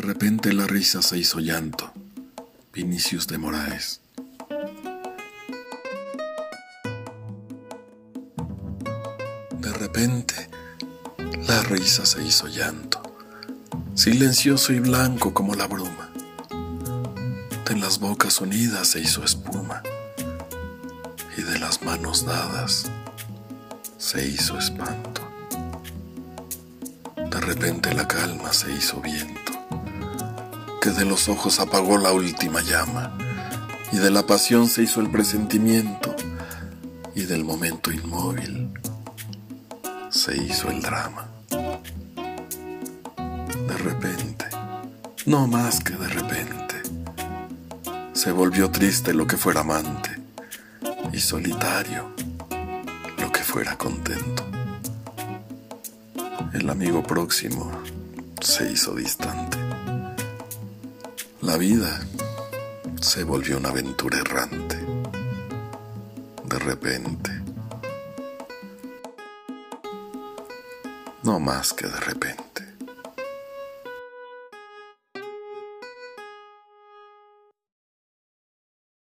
repente la risa se hizo llanto. Vinicius de Moraes. De repente la risa se hizo llanto, silencioso y blanco como la bruma. De las bocas unidas se hizo espuma y de las manos dadas se hizo espanto. De repente la calma se hizo viento, que de los ojos apagó la última llama, y de la pasión se hizo el presentimiento, y del momento inmóvil se hizo el drama. De repente, no más que de repente, se volvió triste lo que fuera amante, y solitario lo que fuera contento el amigo próximo se hizo distante. La vida se volvió una aventura errante. De repente. No más que de repente.